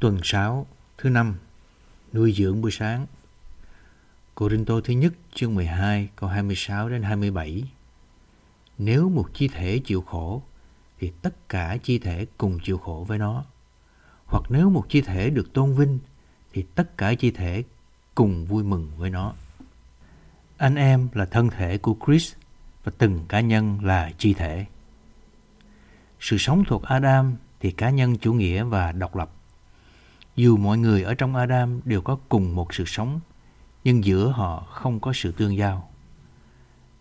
Tuần 6, thứ năm, nuôi dưỡng buổi sáng. Cô Rinh Tô thứ nhất, chương 12, câu 26 đến 27. Nếu một chi thể chịu khổ, thì tất cả chi thể cùng chịu khổ với nó. Hoặc nếu một chi thể được tôn vinh, thì tất cả chi thể cùng vui mừng với nó. Anh em là thân thể của Chris và từng cá nhân là chi thể. Sự sống thuộc Adam thì cá nhân chủ nghĩa và độc lập. Dù mọi người ở trong Adam đều có cùng một sự sống, nhưng giữa họ không có sự tương giao.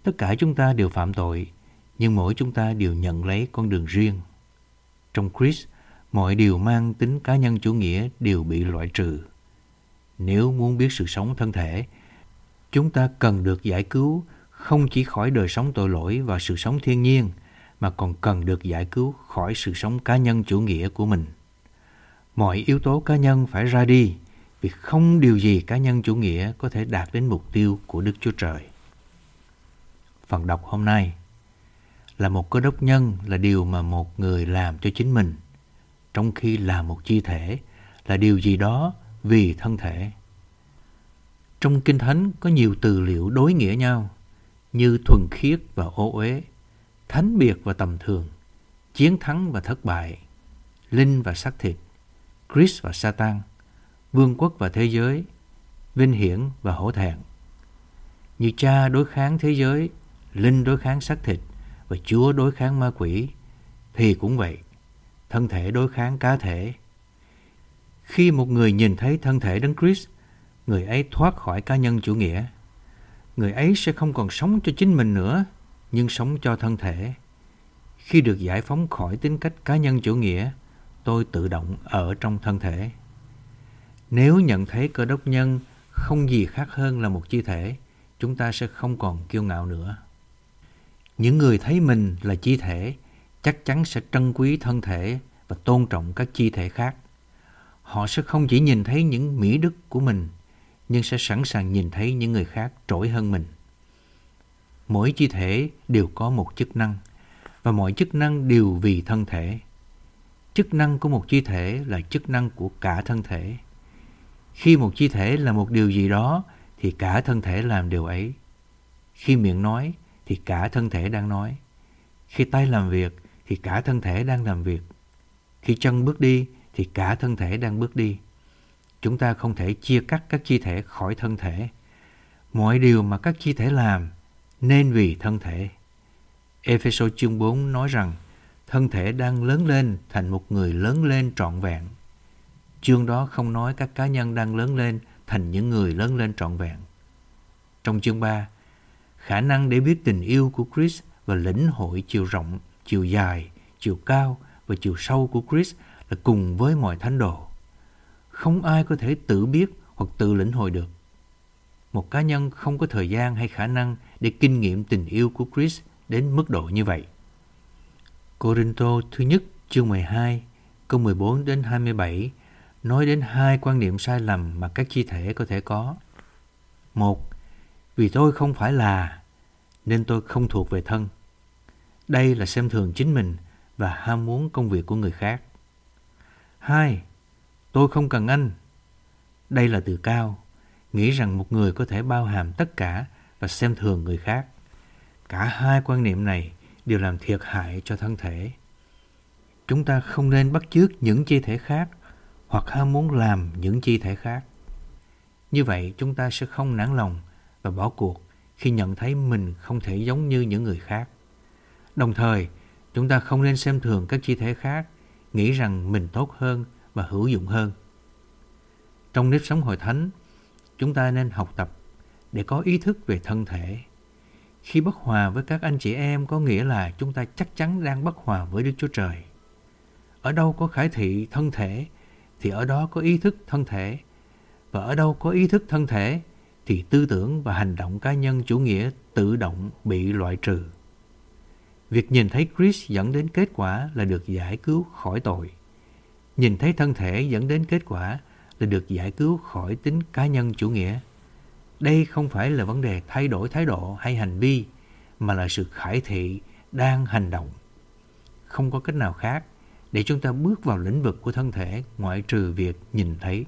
Tất cả chúng ta đều phạm tội, nhưng mỗi chúng ta đều nhận lấy con đường riêng. Trong Chris, mọi điều mang tính cá nhân chủ nghĩa đều bị loại trừ. Nếu muốn biết sự sống thân thể, chúng ta cần được giải cứu không chỉ khỏi đời sống tội lỗi và sự sống thiên nhiên, mà còn cần được giải cứu khỏi sự sống cá nhân chủ nghĩa của mình. Mọi yếu tố cá nhân phải ra đi, vì không điều gì cá nhân chủ nghĩa có thể đạt đến mục tiêu của Đức Chúa Trời. Phần đọc hôm nay là một cơ đốc nhân là điều mà một người làm cho chính mình, trong khi là một chi thể là điều gì đó vì thân thể. Trong Kinh Thánh có nhiều từ liệu đối nghĩa nhau như thuần khiết và ô uế, thánh biệt và tầm thường, chiến thắng và thất bại, linh và xác thịt, Chris và Satan, vương quốc và thế giới, vinh hiển và hổ thẹn. Như cha đối kháng thế giới, linh đối kháng xác thịt và chúa đối kháng ma quỷ, thì cũng vậy, thân thể đối kháng cá thể. Khi một người nhìn thấy thân thể Đấng Chris, người ấy thoát khỏi cá nhân chủ nghĩa. Người ấy sẽ không còn sống cho chính mình nữa, nhưng sống cho thân thể. Khi được giải phóng khỏi tính cách cá nhân chủ nghĩa, tôi tự động ở trong thân thể. Nếu nhận thấy cơ đốc nhân không gì khác hơn là một chi thể, chúng ta sẽ không còn kiêu ngạo nữa. Những người thấy mình là chi thể chắc chắn sẽ trân quý thân thể và tôn trọng các chi thể khác. Họ sẽ không chỉ nhìn thấy những mỹ đức của mình, nhưng sẽ sẵn sàng nhìn thấy những người khác trỗi hơn mình. Mỗi chi thể đều có một chức năng, và mọi chức năng đều vì thân thể. Chức năng của một chi thể là chức năng của cả thân thể. Khi một chi thể là một điều gì đó, thì cả thân thể làm điều ấy. Khi miệng nói, thì cả thân thể đang nói. Khi tay làm việc, thì cả thân thể đang làm việc. Khi chân bước đi, thì cả thân thể đang bước đi. Chúng ta không thể chia cắt các chi thể khỏi thân thể. Mọi điều mà các chi thể làm nên vì thân thể. Ephesos chương 4 nói rằng thân thể đang lớn lên thành một người lớn lên trọn vẹn. Chương đó không nói các cá nhân đang lớn lên thành những người lớn lên trọn vẹn. Trong chương 3, khả năng để biết tình yêu của Chris và lĩnh hội chiều rộng, chiều dài, chiều cao và chiều sâu của Chris là cùng với mọi thánh đồ. Không ai có thể tự biết hoặc tự lĩnh hội được. Một cá nhân không có thời gian hay khả năng để kinh nghiệm tình yêu của Chris đến mức độ như vậy. Corinto thứ nhất chương 12 câu 14 đến 27 nói đến hai quan niệm sai lầm mà các chi thể có thể có. Một, vì tôi không phải là, nên tôi không thuộc về thân. Đây là xem thường chính mình và ham muốn công việc của người khác. Hai, tôi không cần anh. Đây là từ cao, nghĩ rằng một người có thể bao hàm tất cả và xem thường người khác. Cả hai quan niệm này đều làm thiệt hại cho thân thể. Chúng ta không nên bắt chước những chi thể khác hoặc ham muốn làm những chi thể khác. Như vậy chúng ta sẽ không nản lòng và bỏ cuộc khi nhận thấy mình không thể giống như những người khác. Đồng thời, chúng ta không nên xem thường các chi thể khác, nghĩ rằng mình tốt hơn và hữu dụng hơn. Trong nếp sống hội thánh, chúng ta nên học tập để có ý thức về thân thể. Khi bất hòa với các anh chị em có nghĩa là chúng ta chắc chắn đang bất hòa với Đức Chúa Trời. Ở đâu có khải thị thân thể, thì ở đó có ý thức thân thể. Và ở đâu có ý thức thân thể, thì tư tưởng và hành động cá nhân chủ nghĩa tự động bị loại trừ. Việc nhìn thấy Chris dẫn đến kết quả là được giải cứu khỏi tội. Nhìn thấy thân thể dẫn đến kết quả là được giải cứu khỏi tính cá nhân chủ nghĩa. Đây không phải là vấn đề thay đổi thái độ hay hành vi, mà là sự khải thị đang hành động. Không có cách nào khác, để chúng ta bước vào lĩnh vực của thân thể ngoại trừ việc nhìn thấy.